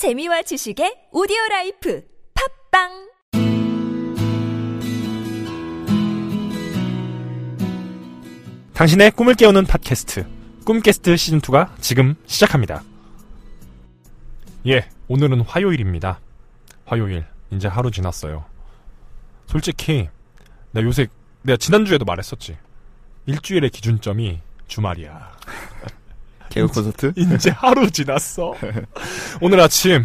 재미와 지식의 오디오 라이프 팟빵 당신의 꿈을 깨우는 팟캐스트 꿈캐스트 시즌2가 지금 시작합니다. 예, 오늘은 화요일입니다. 화요일, 이제 하루 지났어요. 솔직히, 나 요새, 내가 지난주에도 말했었지. 일주일의 기준점이 주말이야. 개그 콘서트? 이제 하루 지났어. 오늘 아침,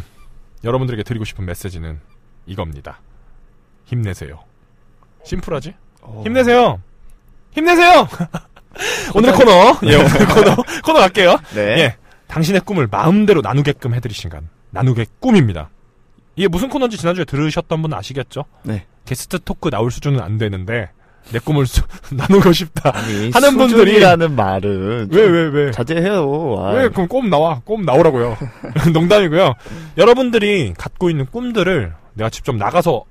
여러분들에게 드리고 싶은 메시지는 이겁니다. 힘내세요. 심플하지? 힘내세요! 힘내세요! 오늘의 코너, 예, 오늘의 코너, 코너 갈게요. 네. 예. 당신의 꿈을 마음대로 나누게끔 해드릴 시간. 나누게 꿈입니다. 이게 무슨 코너인지 지난주에 들으셨던 분 아시겠죠? 네. 게스트 토크 나올 수준은 안 되는데, 내 꿈을 수- 나누고 싶다. 아니, 하는 분들이- 수준이라는 말은 왜, 왜, 왜? 자제해요. 아, 왜, 그럼 꼼 나와. 꼼 나오라고요. 농담이고요. 여러분들이 갖고 있는 꿈들을 내가 직접 나가서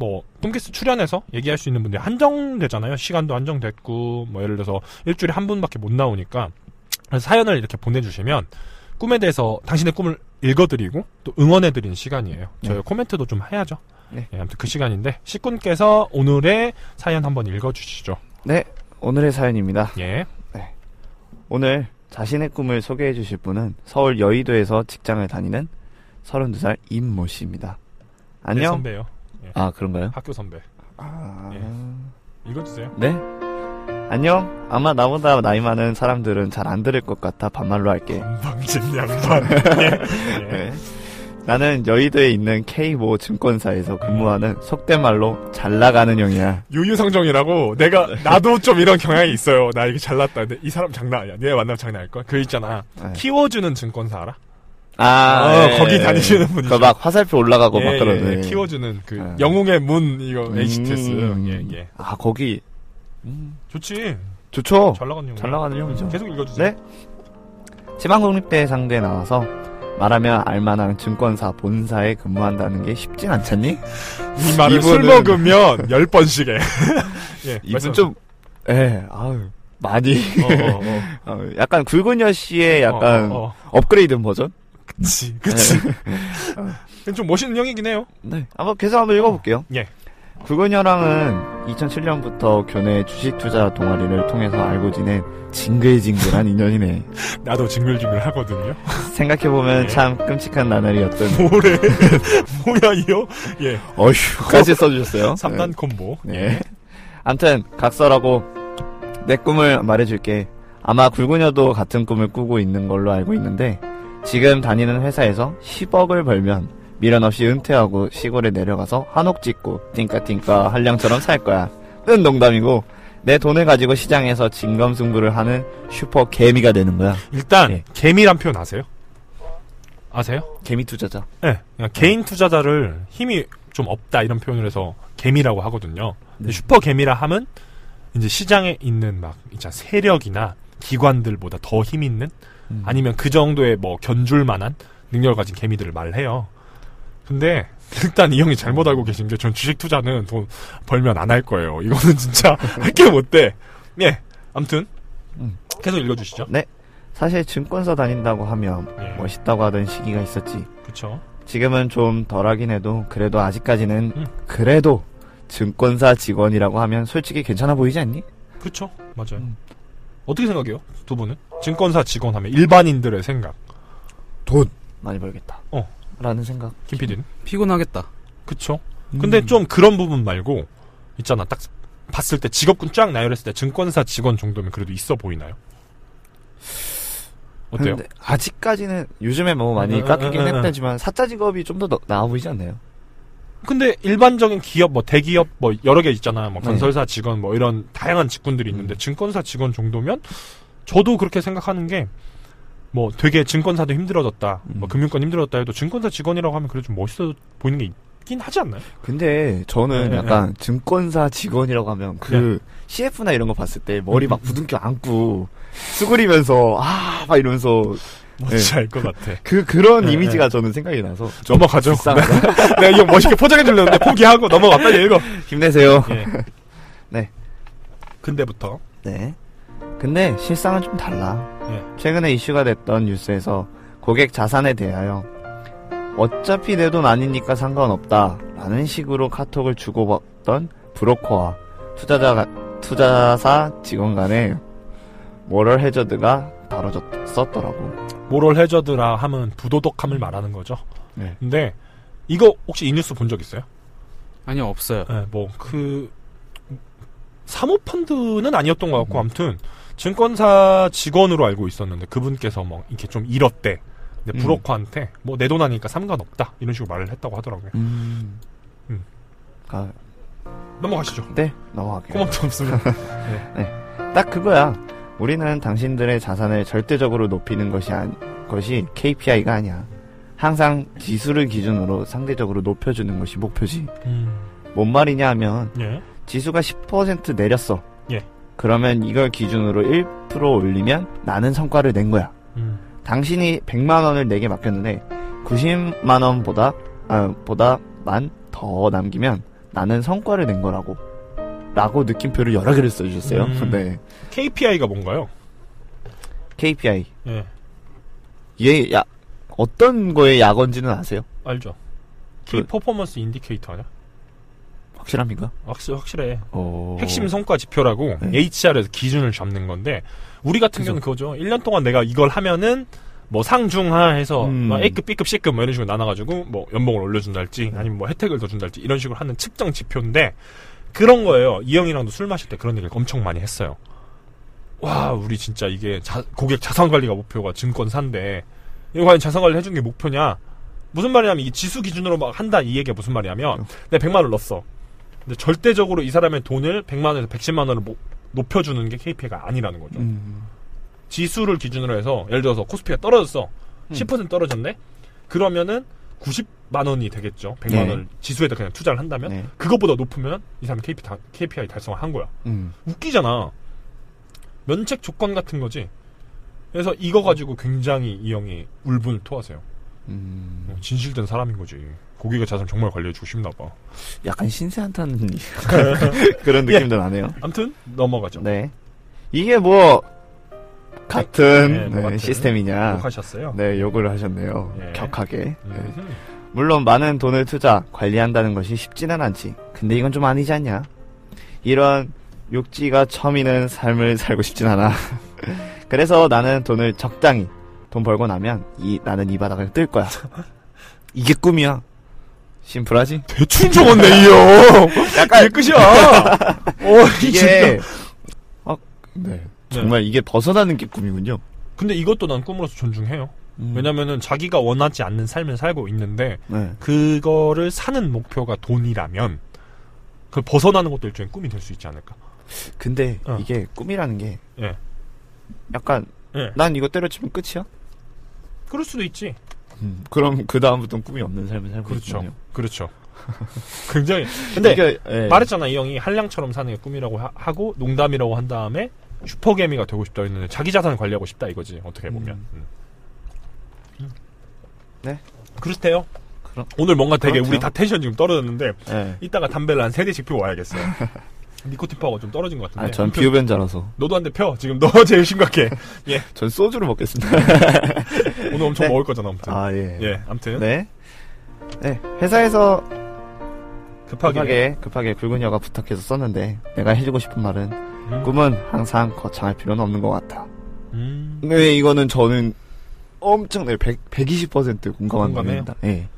뭐, 꿈캐스트 출연해서 얘기할 수 있는 분들이 한정되잖아요. 시간도 한정됐고, 뭐, 예를 들어서 일주일에 한 분밖에 못 나오니까. 그래서 사연을 이렇게 보내주시면, 꿈에 대해서 당신의 꿈을 읽어드리고, 또 응원해드리는 시간이에요. 저희 네. 코멘트도 좀 해야죠. 네. 예, 아무튼 그 시간인데, 식군께서 오늘의 사연 한번 읽어주시죠. 네. 오늘의 사연입니다. 예. 오늘 자신의 꿈을 소개해 주실 분은 서울 여의도에서 직장을 다니는 32살 임모 씨입니다. 내 안녕. 네, 선배요. 아, 그런가요? 학교 선배. 아... 예. 읽어주세요. 네. 안녕. 아마 나보다 나이 많은 사람들은 잘 안 들을 것 같아 반말로 할게. 건방진 양반. 예. 네. 나는 여의도에 있는 K모 증권사에서 근무하는 속된 말로 잘 나가는 형이야. 유유상종이라고 내가 나도 좀 이런 경향이 있어요. 나 이게 잘났다. 근데 이 사람 장난 아니야. 얘 만나면 장난 아닐 걸. 그 있잖아. 네. 키워주는 증권사 알아? 아, 어, 예, 거기 예. 다니시는 분이죠. 그막 화살표 올라가고 막 예, 그러네. 예, 키워주는 그 예. 영웅의 문 이거 음. HTS. 예, 예. 아 거기 좋지. 좋죠. 잘 나가는 형. 잘 나가는 형이죠. 계속 읽어주세요. 네. 지방국립대 상대에 나와서 말하면 알만한 증권사 본사에 근무한다는 게 쉽진 않잖니? 이 말을 술 이분은- 먹으면 열 번씩 해. 예, 이분 좀, 에, 아유 많이 어, 어, 어. 어, 약간 굵은 여씨의 약간 어, 어, 어. 업그레이드 버전? 그치, 그치. 좀 멋있는 형이긴 해요. 네. 한번 계속 한번 읽어볼게요. 예. 굵은여랑은 2007년부터 교내 주식 투자 동아리를 통해서 알고 지낸 징글징글한 인연이네. 나도 징글징글 하거든요. 생각해보면 예. 참 끔찍한 나날이었던. 뭐래? 뭐야, 이요? 예. 어휴까지 써주셨어요. 3단 콤보. 네. 예. 암튼 각설하고 내 꿈을 말해줄게. 아마 굵은여도 같은 꿈을 꾸고 있는 걸로 알고 있는데 지금 다니는 회사에서 10억을 벌면 미련 없이 은퇴하고 시골에 내려가서 한옥 짓고 띵까띵까 한량처럼 살 거야. 은 농담이고 내 돈을 가지고 시장에서 진검승부를 하는 슈퍼 개미가 되는 거야. 일단 예. 개미란 표현 아세요? 아세요? 개미 투자자. 네. 그냥 개인 투자자를 힘이 좀 없다 이런 표현을 해서 개미라고 하거든요. 네. 슈퍼 개미라 하면 이제 시장에 있는 막 있잖아 세력이나 기관들보다 더 힘 있는 음. 아니면 그 정도의 뭐 견줄 만한 능력을 가진 개미들을 말해요. 근데 일단 이 형이 잘못 알고 계신 게 전 주식 투자는 돈 벌면 안 할 거예요. 이거는 진짜 할 게 못 돼. 예. 아무튼 음. 계속 읽어주시죠. 사실 증권사 다닌다고 하면 예. 멋있다고 하던 시기가 있었지. 그쵸. 지금은 좀 덜하긴 해도 그래도 아직까지는 음. 그래도 증권사 직원이라고 하면 솔직히 괜찮아 보이지 않니? 그쵸. 맞아요. 음. 어떻게 생각해요? 두 분은? 증권사 직원 하면 일반인들의 생각. 돈 많이 벌겠다. 어. 라는 생각. 김 PD는? 피곤하겠다. 그쵸. 근데 좀 그런 부분 말고, 있잖아. 딱 봤을 때 직업군 쫙 나열했을 때 증권사 직원 정도면 그래도 있어 보이나요? 어때요? 근데 아직까지는 요즘에 뭐 많이 음, 깎이긴 음, 음, 음. 했다지만 사자 직업이 좀 더 나아 보이지 않나요? 근데 일반적인 기업, 뭐 대기업, 뭐 여러 개 있잖아. 뭐 네. 건설사 직원, 뭐 이런 다양한 직군들이 있는데 증권사 직원 정도면 저도 그렇게 생각하는 게 뭐 되게 증권사도 힘들어졌다, 뭐 음. 금융권 힘들어졌다 해도 증권사 직원이라고 하면 그래도 좀 멋있어 보이는 게 있긴 하지 않나요? 근데 저는 네, 약간 증권사 직원이라고 하면 그 CF나 이런 거 봤을 때 머리 막 부둥켜 안고 수그리면서 아 막 이러면서 뭔지 알것 같아. 그 그런 네, 이미지가 저는 생각이 나서 넘어가죠. 내가 이거 멋있게 포장해 주려는데 포기하고 빨리 읽어. 힘내세요. 예. 네. 근데부터 네. 근데 실상은 좀 달라. 예. 최근에 이슈가 됐던 뉴스에서 고객 자산에 대하여 어차피 내 돈 아니니까 상관없다. 라는 식으로 카톡을 주고받던 브로커와 투자자, 투자사 직원 간의 모럴 해저드가 다뤄졌었더라고. 모럴 해저드라 하면 부도덕함을 말하는 거죠. 네. 근데 이거 혹시 이 뉴스 본 적 있어요? 아니요, 없어요. 네, 뭐그 사모펀드는 아니었던 것 같고 아무튼 증권사 직원으로 알고 있었는데 그분께서 뭐 이렇게 좀 잃었대. 근데 음. 브로커한테 뭐내돈 아니니까 상관없다 이런 식으로 말을 했다고 하더라고요. 음. 음. 아, 넘어가시죠. 네, 넘어갈게요. 고맙도 없으면. 딱 그거야. 우리는 당신들의 자산을 절대적으로 높이는 것이 아니, 것이 KPI가 아니야. 항상 지수를 기준으로 상대적으로 높여주는 것이 목표지. 음, 뭔 말이냐 하면 예. 지수가 10% 내렸어. 예. 그러면 이걸 기준으로 1% 올리면 나는 성과를 낸 거야. 음, 당신이 100만 원을 내게 맡겼는데 90만 원보다 아, 보다만 더 남기면 나는 성과를 낸 거라고. 라고 느낌표를 여러 개를 써주셨어요. 음. 네. KPI가 뭔가요? KPI. 예, 이게 야, 어떤 거에 약언지는 아세요? 알죠. 키 그- performance indicator 아니야? 확실합니까? 확실 확실해. 어... 핵심 성과 지표라고 네. HR에서 기준을 잡는 건데 우리 같은 그죠. 경우는 그거죠. 1년 동안 내가 이걸 하면은 뭐 상중하 해서 음. 뭐 A급, B급, C급 뭐 이런 식으로 나눠가지고 뭐 연봉을 올려준달지 아니면 뭐 혜택을 더 준달지 이런 식으로 하는 측정 지표인데 그런 거예요. 이 형이랑도 술 마실 때 그런 얘기를 엄청 많이 했어요. 와 우리 진짜 이게 자- 고객 자산 관리가 목표가 증권사인데 이거 과연 자산 관리 해주는 게 목표냐 무슨 말이냐면 이 지수 기준으로 막 한다 이 얘기가 무슨 말이냐면 내가 100만 원을 넣었어 근데 절대적으로 이 사람의 돈을 100만 원에서 110만 원을 모- 높여주는 게 KPI가 아니라는 거죠 음. 지수를 기준으로 해서 예를 들어서 코스피가 떨어졌어 음. 10% 떨어졌네 그러면은 90만 원이 되겠죠 100만 네. 원을 지수에다 그냥 투자를 한다면 네. 그것보다 높으면 이 사람이 KPI, 다- KPI 달성을 한 거야 음. 웃기잖아. 면책 조건 같은 거지. 그래서 이거 가지고 굉장히 이 형이 울분을 토하세요. 음. 어, 진실된 사람인 거지. 고객의 자산 정말 관리해주고 싶나 봐. 약간 신세 한탄 그런 느낌도 나네요. 아무튼 넘어가죠. 네. 이게 뭐 같은 네, 뭐 네, 같은. 시스템이냐. 욕하셨어요. 네, 욕을 하셨네요. 예. 격하게. 네. 음. 물론 많은 돈을 투자, 관리한다는 것이 쉽지는 않지. 근데 이건 좀 아니지 않냐? 이런 육지가 처미는 삶을 살고 싶진 않아. 그래서 나는 돈을 적당히 돈 벌고 나면 이 나는 이 바닥을 뜰 거야. 이게 꿈이야. 심플하지? 대충 적었네, 이 형. 약간 이게 끝이야. 어, 이게. 어, 네. 정말 이게 벗어나는 게 꿈이군요. 근데 이것도 난 꿈으로서 존중해요. 음. 왜냐면은 자기가 원하지 않는 삶을 살고 있는데 네. 그거를 사는 목표가 돈이라면 그 벗어나는 것도 일종의 꿈이 될 수 있지 않을까. 근데 어. 이게 꿈이라는 게 예. 약간 예. 난 이거 때려치면 끝이야? 그럴 수도 있지. 음, 그럼 그 다음부터는 꿈이 없는 삶을 살고 그렇죠. 있군요. 그렇죠. 굉장히. 근데 이게, 예. 말했잖아 이 형이 한량처럼 사는 게 꿈이라고 하, 고 농담이라고 한 다음에 슈퍼개미가 되고 싶다 했는데 자기 자산을 관리하고 싶다 이거지 어떻게 보면. 음. 음. 네. 그렇대요. 그럼- 오늘 뭔가 되게 그렇죠. 우리 다 텐션 지금 떨어졌는데 예. 이따가 담배를 한 세 대씩 피고 와야겠어요. 니코틴 파워가 좀 떨어진 것 같은데. 아, 전 비흡연자라서. 너도 한 대 펴. 지금 너 제일 심각해. 전 소주를 먹겠습니다. 오늘 엄청 네. 먹을 거잖아. 아무튼. 아, 예. 예, 아무튼 네. 네. 회사에서 급하게. 급하게, 급하게 굵은 여가 부탁해서 썼는데, 내가 해주고 싶은 말은, 음. 꿈은 항상 거창할 필요는 없는 것 같아. 음. 네, 이거는 저는 엄청나게 100, 120% 공감하는? 겁니다. 예.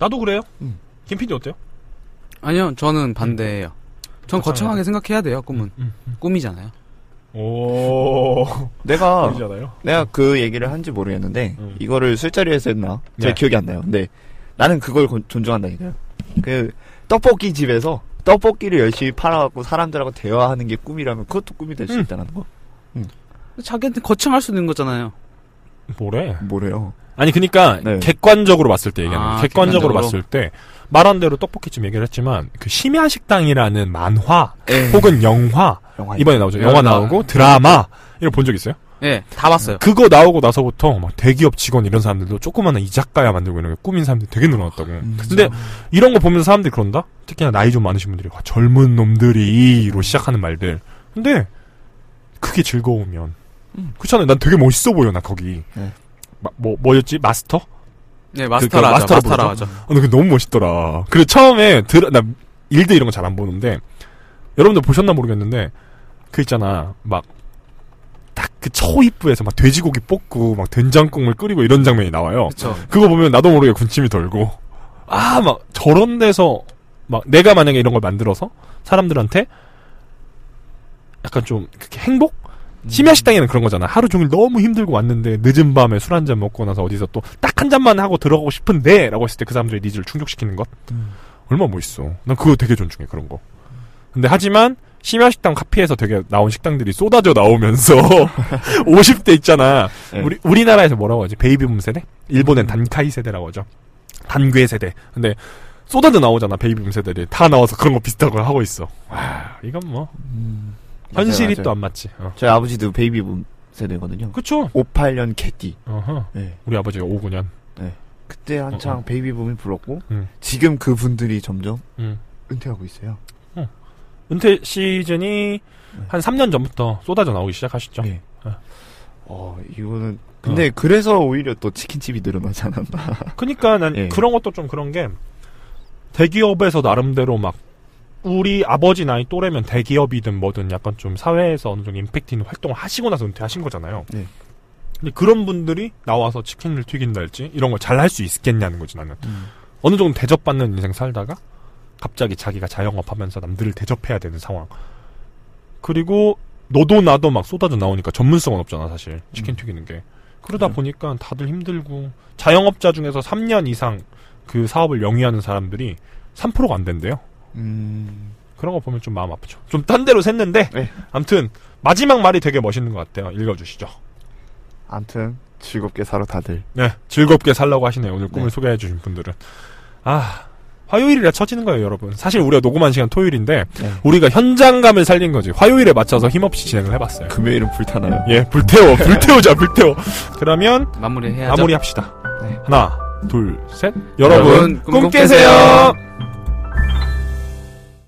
나도 그래요. 음. 김 PD 어때요? 아니요, 저는 반대예요. 전 거창하게 생각해야 돼요, 꿈은. 음. 꿈이잖아요. 오. 내가, 보이잖아요. 내가 그 얘기를 한지 모르겠는데, 음. 이거를 술자리에서 했나? 제 네. 기억이 안 나요. 근데 나는 그걸 고- 존중한다니까요. 그, 떡볶이 집에서 떡볶이를 열심히 팔아갖고 사람들하고 대화하는 게 꿈이라면 그것도 꿈이 될수 음. 있다는 거. 자기한테 거창할 수 있는 거잖아요. 뭐래? 뭐래요? 아니 그러니까 네. 객관적으로 봤을 때 얘기하는 거예요. 아, 객관적으로 객관적으로. 봤을 때 말한 대로 떡볶이집 얘기를 했지만 그 심야식당이라는 만화 에 혹은 영화 영화 이번에 나오죠. 영화 영화. 나오고 드라마 이걸 본적 있어요? 예, 다 봤어요. 그거 나오고 나서부터 막 대기업 직원 이런 사람들도 조그마한 이자카야 만들고 이런 게 꿈인 사람들이 되게 늘어났다고. 음, 근데 이런 거 보면서 사람들이 그런다? 특히나 나이 좀 많으신 분들이 와, 젊은 놈들이로 시작하는 말들. 근데 그게 즐거우면 음. 그렇잖아요. 난 되게 멋있어 보여 나 거기. 네. 마- 뭐 뭐였지? 마스터? 네, 마스터라 그 하죠. 마스터라? 하죠. 어, 근데 너무 멋있더라. 그리고 처음에 들, 나 일드 이런 거 잘 안 보는데 여러분들 보셨나 모르겠는데 그 있잖아 막 딱 그 초입부에서 막 돼지고기 볶고 막 된장국물 끓이고 이런 장면이 나와요. 그쵸. 그거 보면 나도 모르게 군침이 돌고 아 막 저런 데서 막 내가 만약에 이런 걸 만들어서 사람들한테 약간 좀 그렇게 행복? 심야 식당에는 그런 거잖아. 하루 종일 너무 힘들고 왔는데 늦은 밤에 술 한 잔 먹고 나서 어디서 또 딱 한 잔만 하고 들어가고 싶은데 라고 했을 때 그 사람들의 needs를 충족시키는 것 얼마나 멋있어. 난 그거 되게 존중해 그런 거. 근데 하지만 심야 식당 카피에서 되게 나온 식당들이 쏟아져 나오면서 50대 있잖아. 네. 우리 우리나라에서 뭐라고 하지? 베이비붐 세대? 일본엔 단카이 세대라고 하죠. 단괴 세대. 근데 쏟아져 나오잖아 베이비붐 세대들이 다 나와서 그런 거 비슷한 걸 하고 있어. 와 이건 뭐 현실이. 또 안 맞지. 어. 저희 아버지도 베이비붐 세대거든요. 그쵸? 58년 개띠. 어허. 네. 우리 아버지가 5구년. 그때 한창 어, 어. 베이비붐이 불었고 음. 지금 그 분들이 점점 음. 은퇴하고 있어요. 은퇴 시즌이 한 3년 전부터 쏟아져 나오기 시작하셨죠. 네. 어. 어, 이거는 근데 그래서 오히려 또 치킨집이 늘어나지 않았나. 그니까 난 예. 그런 것도 좀 그런 게 대기업에서 나름대로 막 우리 아버지 나이 또래면 대기업이든 뭐든 약간 좀 사회에서 어느 정도 임팩트 있는 활동을 하시고 나서 은퇴하신 거잖아요. 네. 근데 그런 분들이 나와서 치킨을 튀긴달지 이런 걸 잘 할 수 있겠냐는 거지 나는. 어느 정도 대접받는 인생 살다가 갑자기 자기가 자영업하면서 남들을 대접해야 되는 상황. 그리고 너도 나도 막 쏟아져 나오니까 전문성은 없잖아 사실 치킨 튀기는 게. 그러다 그죠. 보니까 다들 힘들고 자영업자 중에서 3년 이상 그 사업을 영위하는 사람들이 3%가 안 된대요. 음, 그런 거 보면 좀 마음 아프죠. 좀 딴 데로 샜는데 네. 아무튼 마지막 말이 되게 멋있는 것 같아요. 읽어주시죠. 암튼 즐겁게 살아 다들. 네, 즐겁게 살라고 하시네요. 오늘 꿈을 네. 소개해 주신 분들은. 아, 화요일이라 쳐지는 거예요, 여러분. 사실 우리가 녹음한 시간 토요일인데, 네. 우리가 현장감을 살린 거지. 화요일에 맞춰서 힘없이 진행을 해봤어요. 금요일은 불타나요. 예, 불태워, 불태우자, 불태워. 그러면, 마무리해야죠. 마무리합시다. 네. 하나, 둘, 셋. 여러분, 여러분, 꿈 꿈 깨세요. 깨세요.